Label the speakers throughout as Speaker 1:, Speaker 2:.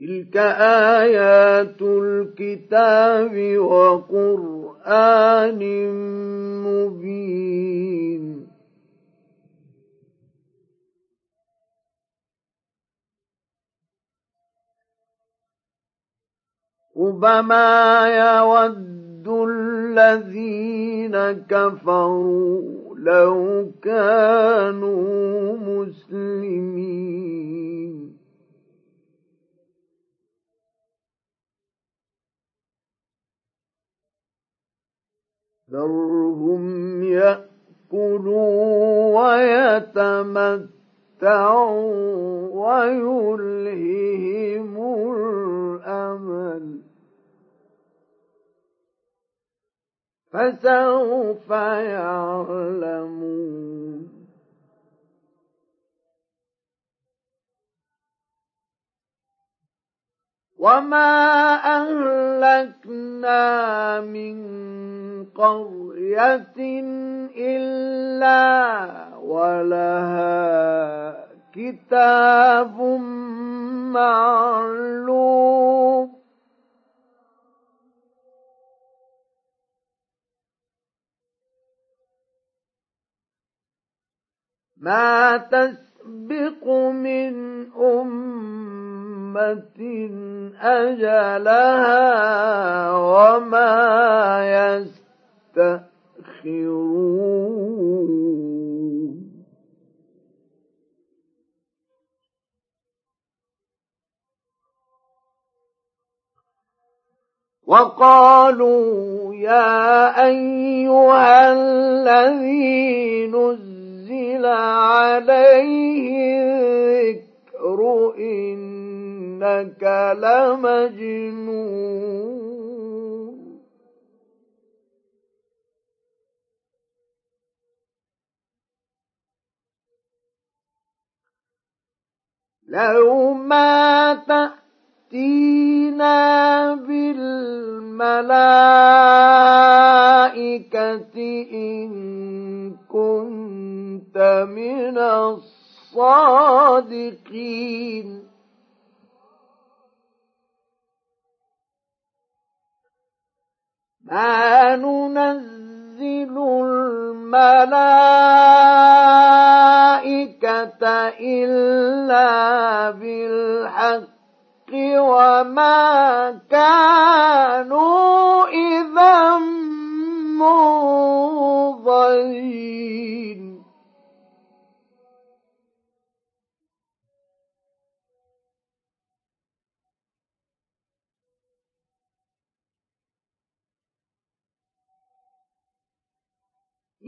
Speaker 1: تلك آيات الكتاب وقرآن مبين ربما يود الذين كفروا لو كانوا مسلمين ذرهم يأكلوا ويتمتعوا ويلههم الأمل. فسوف يعلمون. وما أهلكنا من قرية إلا ولها كتاب معلوم ما تسبق من أمة أجلها وما يستأخرون وقالوا يا أيها الذي نزل عليه الذكر إنك لمجنون. لو ما تأتينا بالملائكة إن كنت من الصادقين. ننزل الملائكة إلا بالحق وما كانوا إذا منظرين.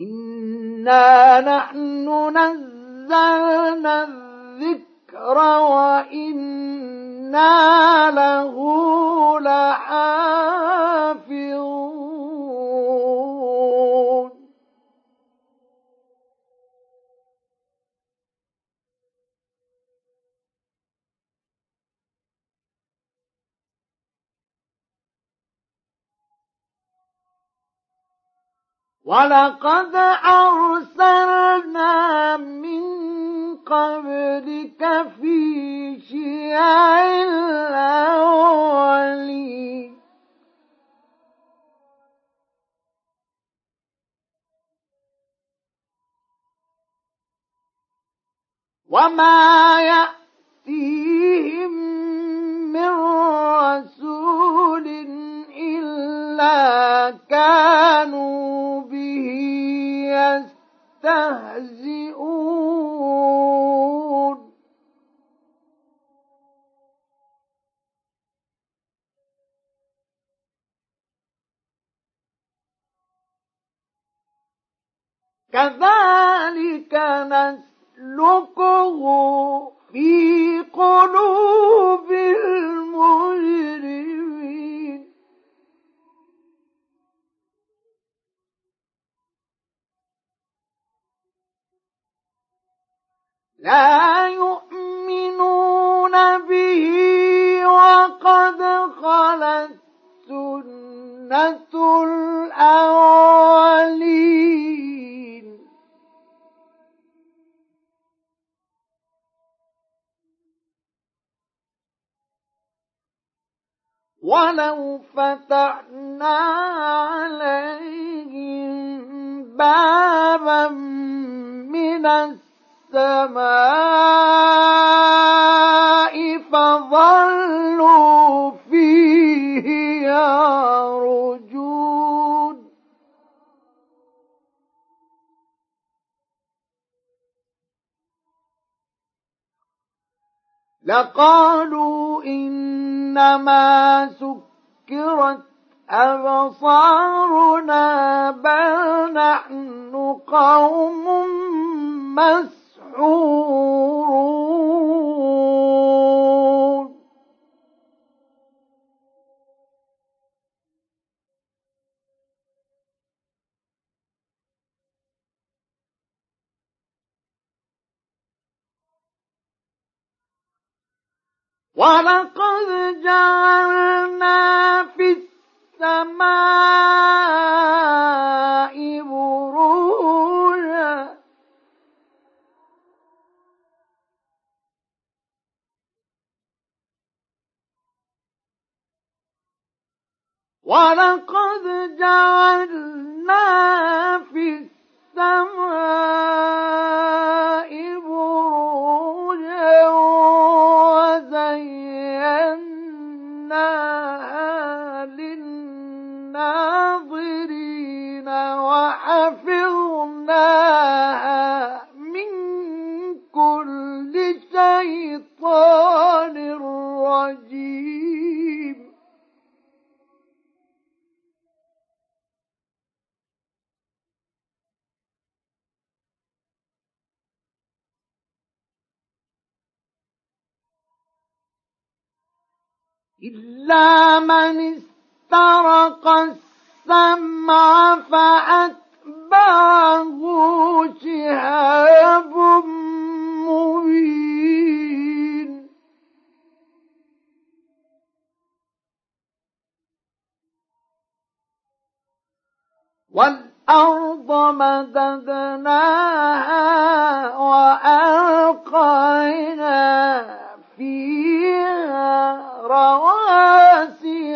Speaker 1: إنا نحن نزلنا الذكر وإنا له ولقد أرسلنا من قبلك في شيع الأولين. وما يأتيهم من رسول إلا كانوا يستهزئون. كذلك نسلكه في لا يؤمنون به وقد خلت سنة الأولين. ولو فتحنا عليهم بابا من السماء فظلوا فيه يرجون. لقالوا إنما سكرت أبصارنا بل نحن قوم مسحورون ولقد جعلنا في السماء بروجا ولقد جعلنا في السماء إلا من استرق السمع فأتبعه شهاب مبين. والأرض مددناها وألقينا فيها رواسي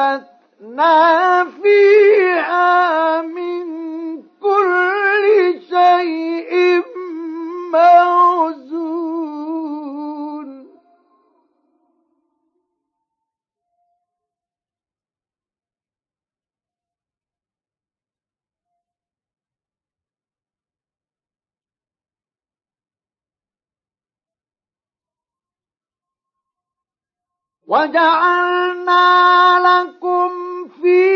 Speaker 1: وأنبتنا فيها من كل شيء موزون وجعلنا لكم فيها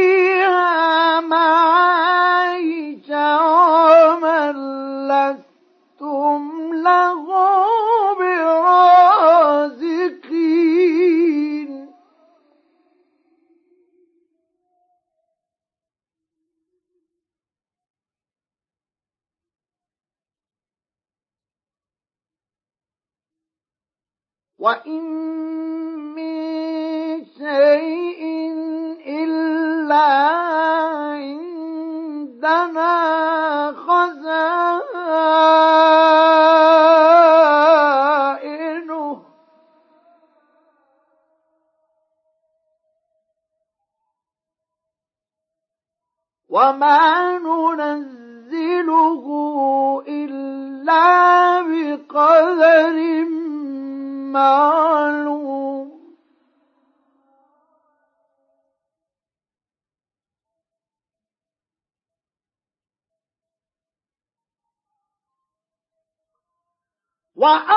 Speaker 1: Why?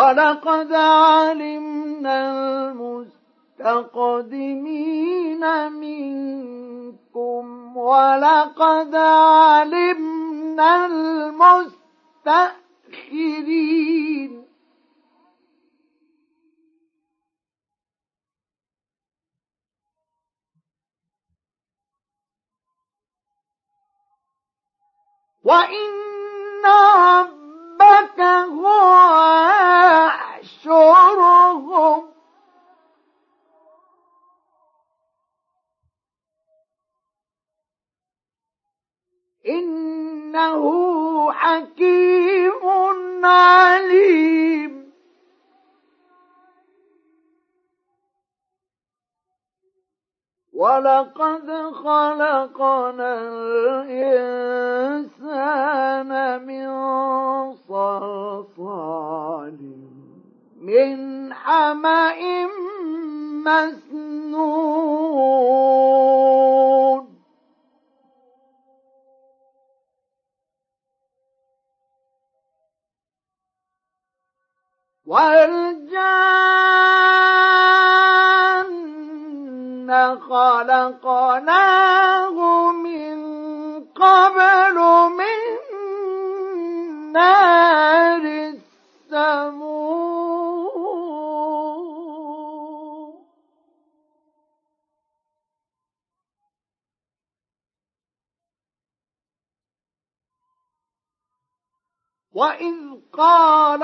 Speaker 1: ولقد علمنا المستقدمين منكم ولقد علمنا المستأخرين. وإن ربك هو يحشرهم إنه حكيم عليم. ولقد خلقنا الإنسان من صلصال من حمأ مسنون. والجان خلقناه من قبل من نار السموم. وإذ قال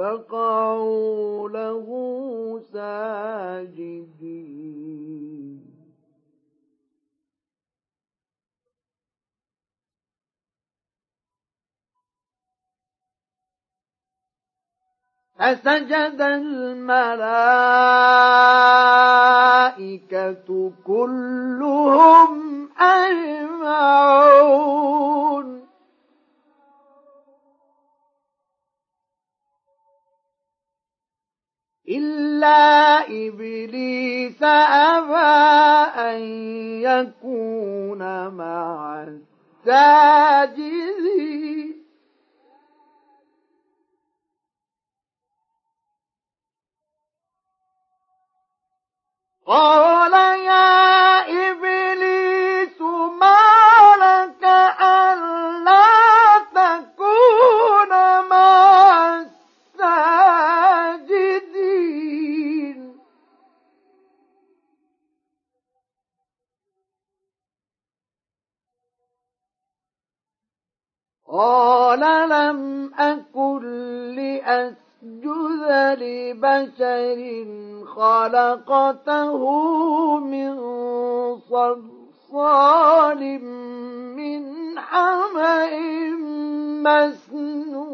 Speaker 1: فقعوا له ساجدين. فسجد الملائكة كلهم أجمعون. إلا إبليس أبى أن يكون مع الساجدين قال يا إبليس ما لك قال لم أكن لأسجد لبشر خلقته من صلصال من حمأ مسنون.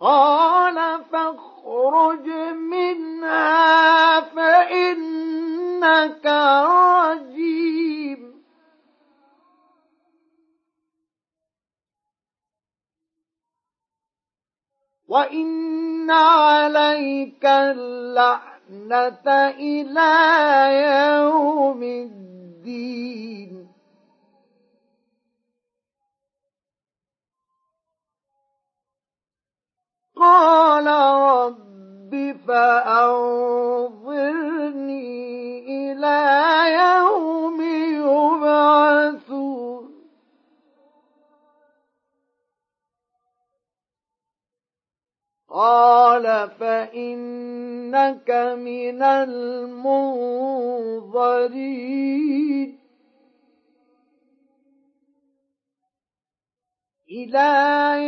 Speaker 1: قال فاخرج منها فإنك رجيم. وإن عليك اللعنة إلى يوم الدين. قال رب فأنظرني إلى يوم يبعثون. قال فإنك من المنظرين. إلى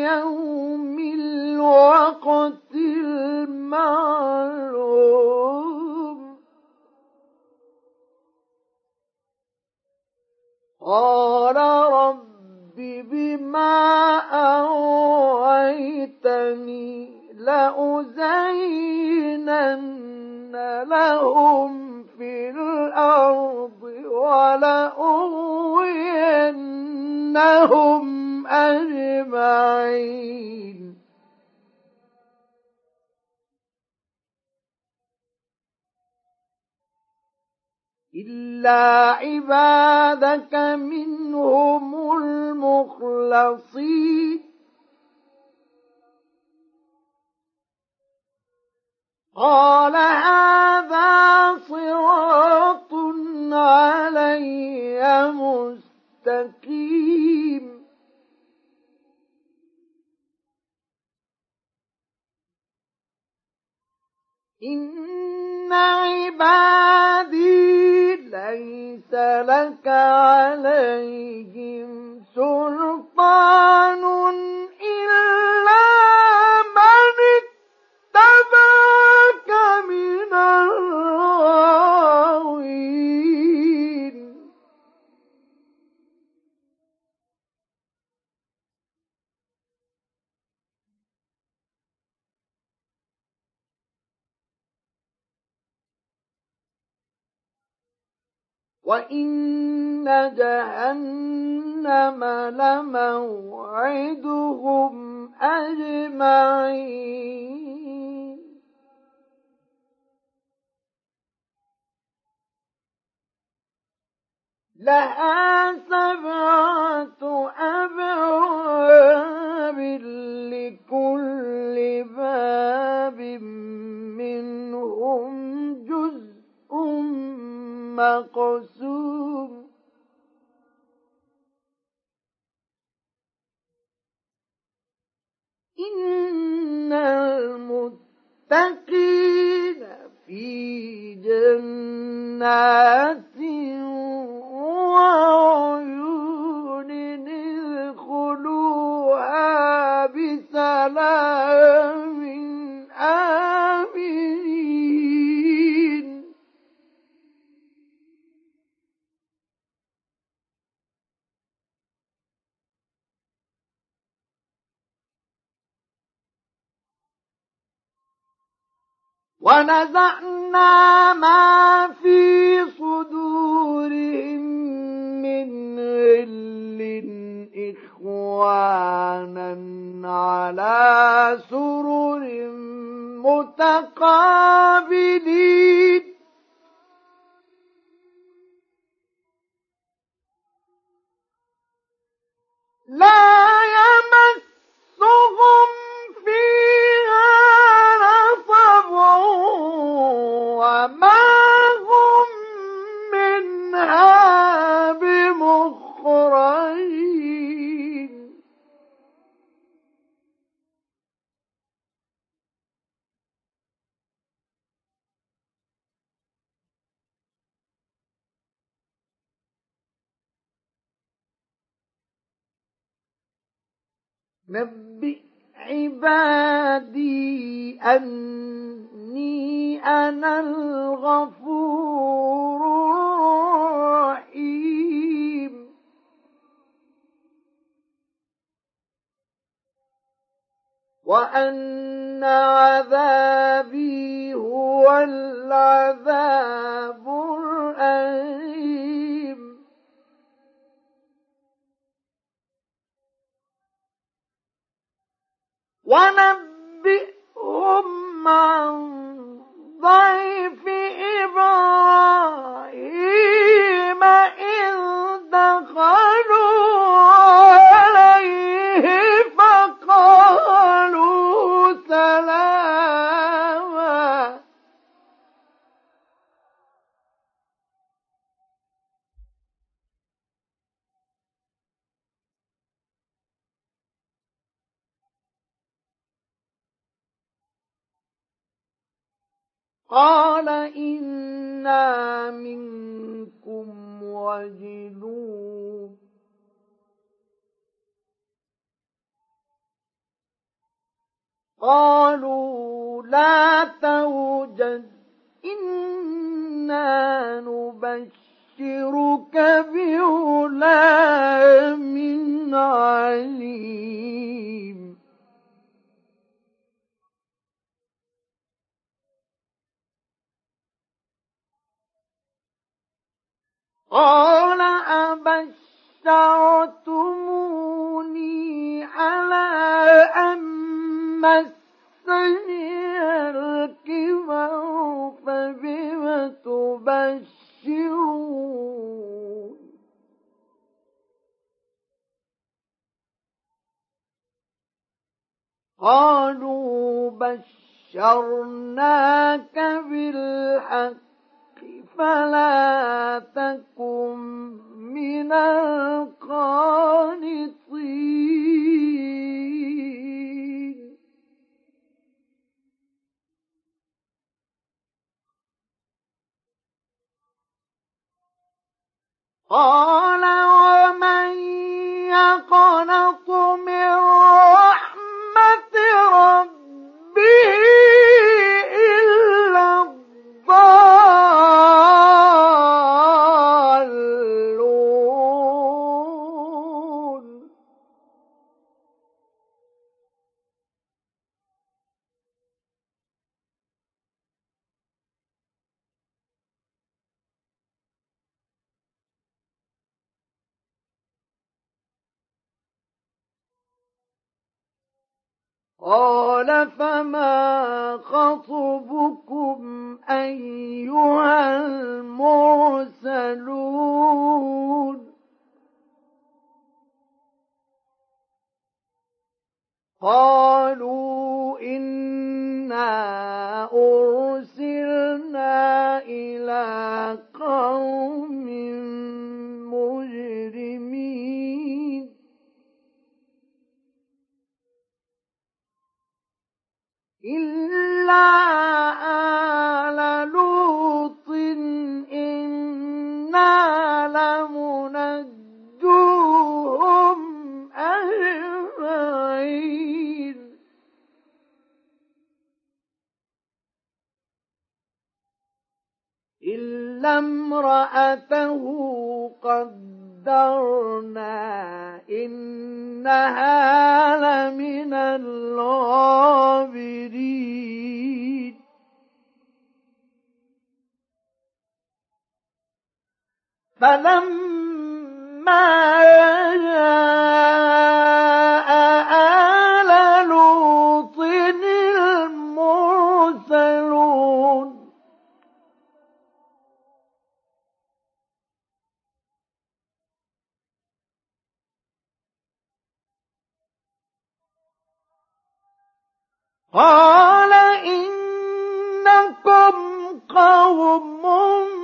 Speaker 1: يوم الوقت المعلوم. قال رب بما أغويتني لأزينن لهم في الأرض ولأغوينهم أجمعين. إلا عبادك منهم المخلصين. قال هذا صراط علي مستقيم. إن عبادي ليس لك عليهم جهنم لموعدهم أجمعين. لها سبعة أبواب لكل باب منهم جزء مقسوم إن المتقين في جنات ونزعنا ما في صدورهم من غل. إخوانا على سرر متقابلين. لا يمسهم فيها وما هم منها بمخرجين. نبئ عبادي أني أنا الغفور الرحيم. وأن عذابي هو العذاب الأليم. نبئهم عن ضيف إبراهيم إذ دخلوا قال إنا منكم وجلون قالوا لا توجد إنا نبشرك بغلام عليم قال أبشرتموني على أن مسني الكبر فبم تبشرون؟ قالوا بشرناك بالحق فلا تكن قوم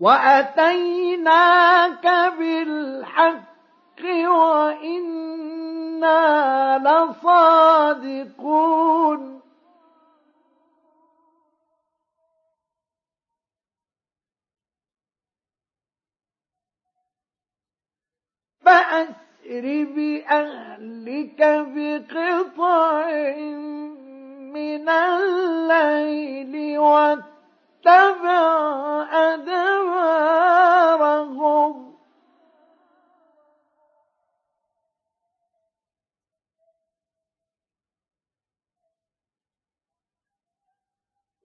Speaker 1: وأتيناك بالحق وإنا لصادقون. فأسر بأهلك بقطع من الليل واتبع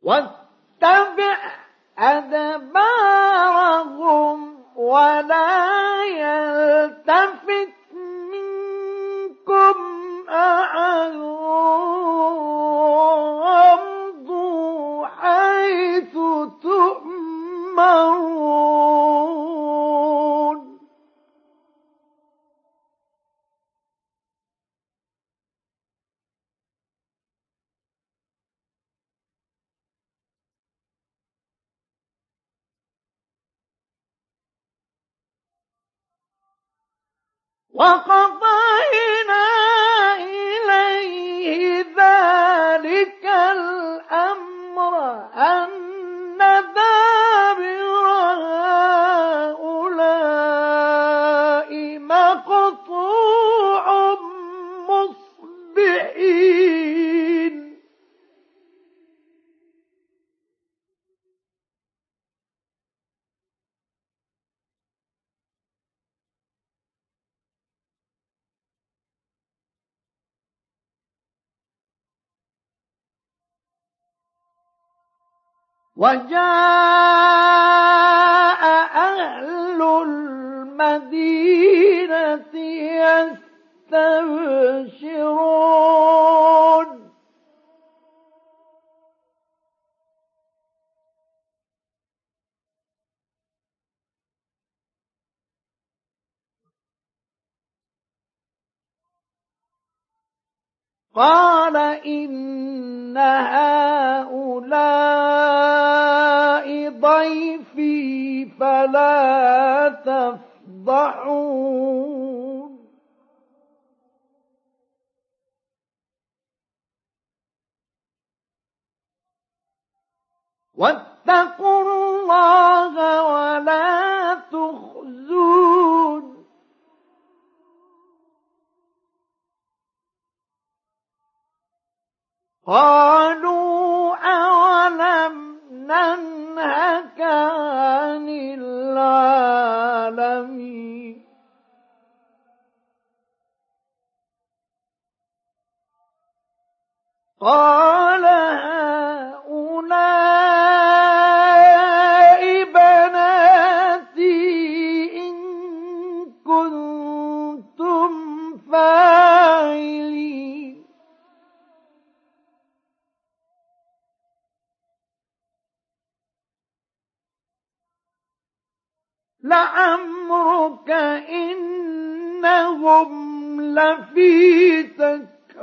Speaker 1: واتبع أدبارهم ولا يلتفت منكم أحد. وامضوا حيث تؤمرون. وقضينا وجاء أهل المدينة يستبشرون. قال إن هؤلاء ضيفي فلا تفضحون. واتقوا الله ولا تخزون. قالوا أولم ننهك عن العالمين قال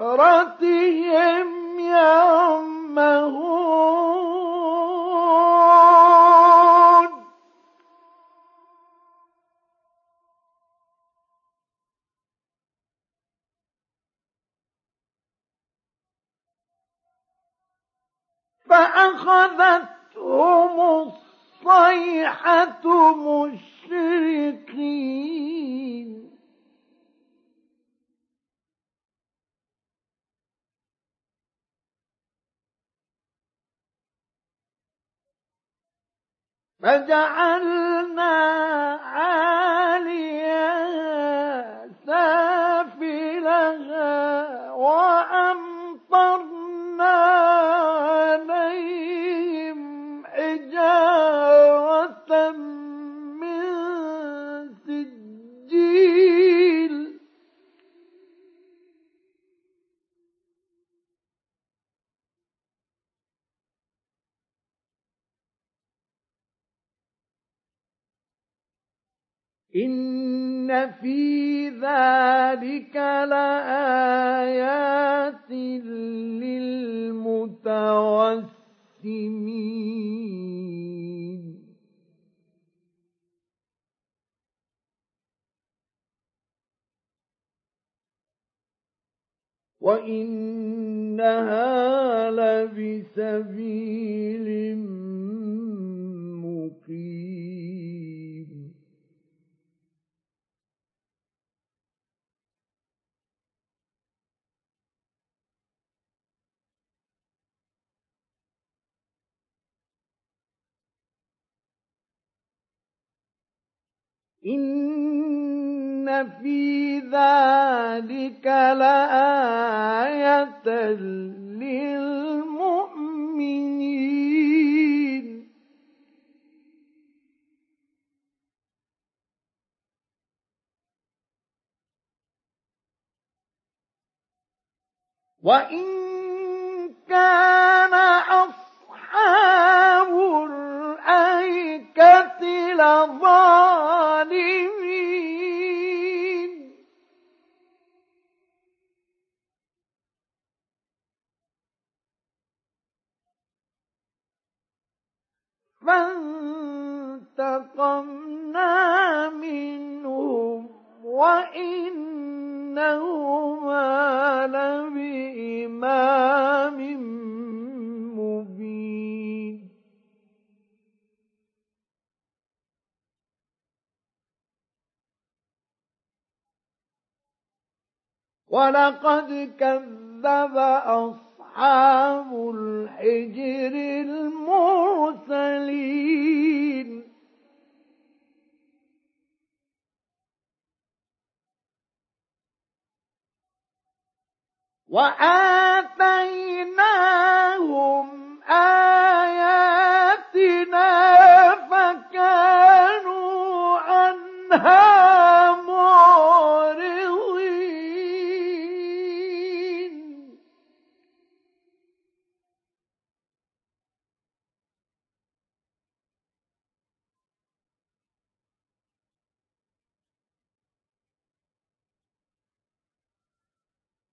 Speaker 1: سكرتهم فجعلنا إن في ذلك لآيات للمتوسمين وإنها لبسبيل مقيم إن في ذلك لآية للمؤمنين. وإن كان أصحاب الأيكة لظالمين فانتقمنا منهم وإنهما لبإمام ولقد كذب أصحاب الحجر المرسلين. وآتيناهم آياتنا فكانوا عنها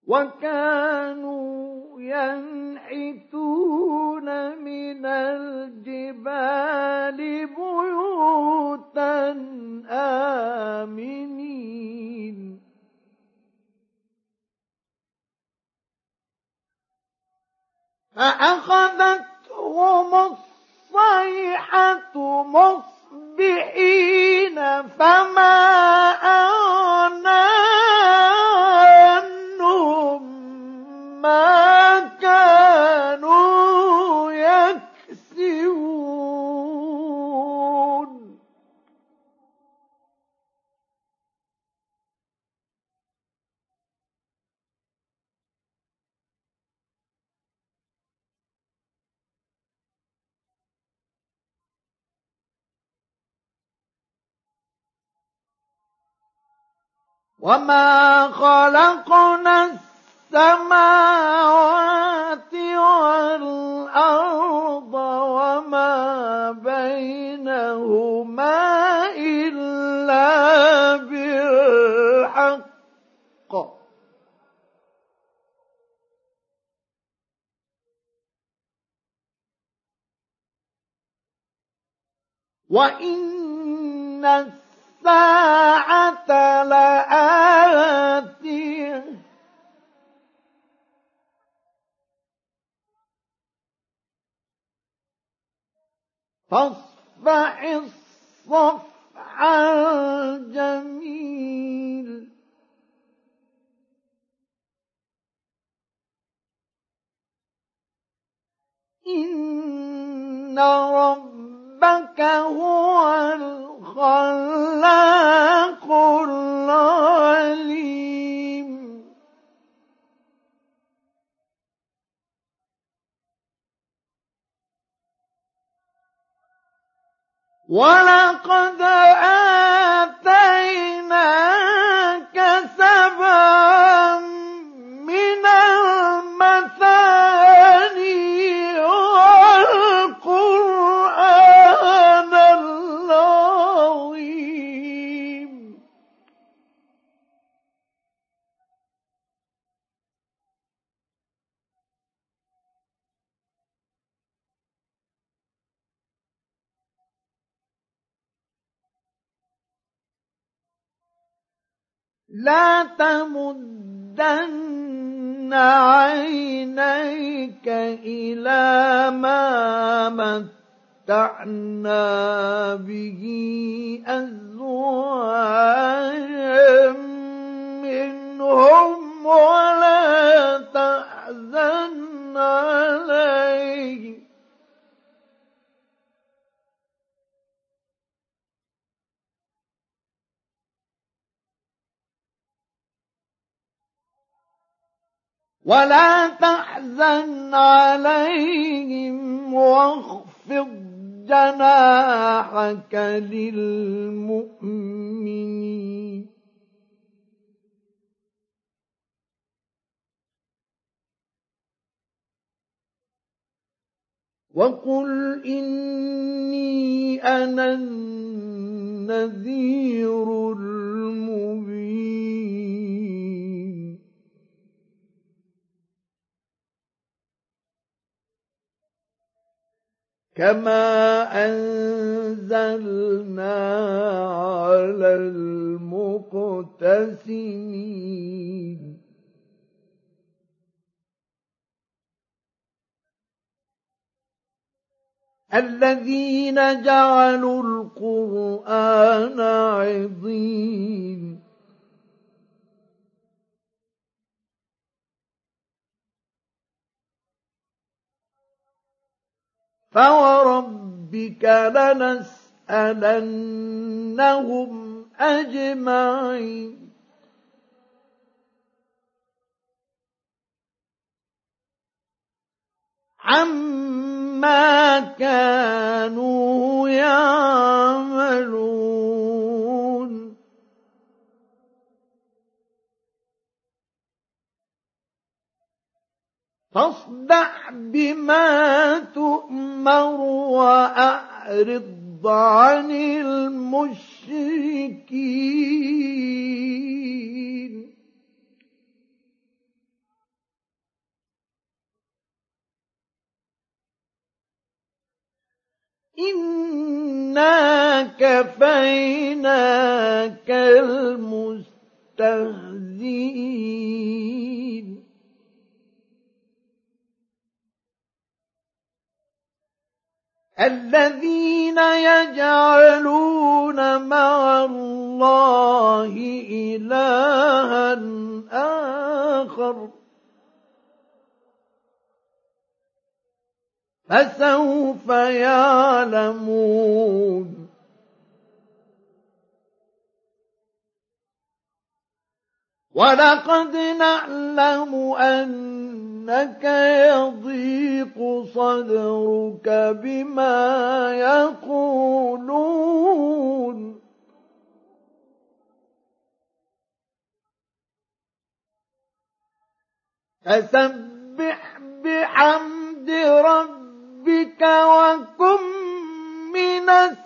Speaker 1: وكانوا ينحتون من الجبال بيوتا آمنين. فأخذتهم الصيحة مصبحين فما وما خلقنا السماوات والأرض وما بينهما إلا بالحق وإن الساعة لآتية فاصفح الصفح الجميل. إن ربك هو الخلاق العليم. ولقد آتيناك لا تمدن عينيك إلى ما متعنا به أزواجا منهم ولا ولا تحزن عليهم واخفض جناحك للمؤمنين. وقل إني أنا النذير المبين. كما أنزلنا على المقتسمين الذين جعلوا القرآن عظيم فوربك لنسألنهم أجمعين عما كانوا يعملون فاصدع بما تؤمر وأعرض عن المشركين. إنا كفيناك المستهزئين. الذين يجعلون مع الله إلها آخر. فسوف يعلمون. ولقد نعلم إنك يضيق صدرك بما يقولون. فسبح بحمد ربك ربك وكن من الساجدين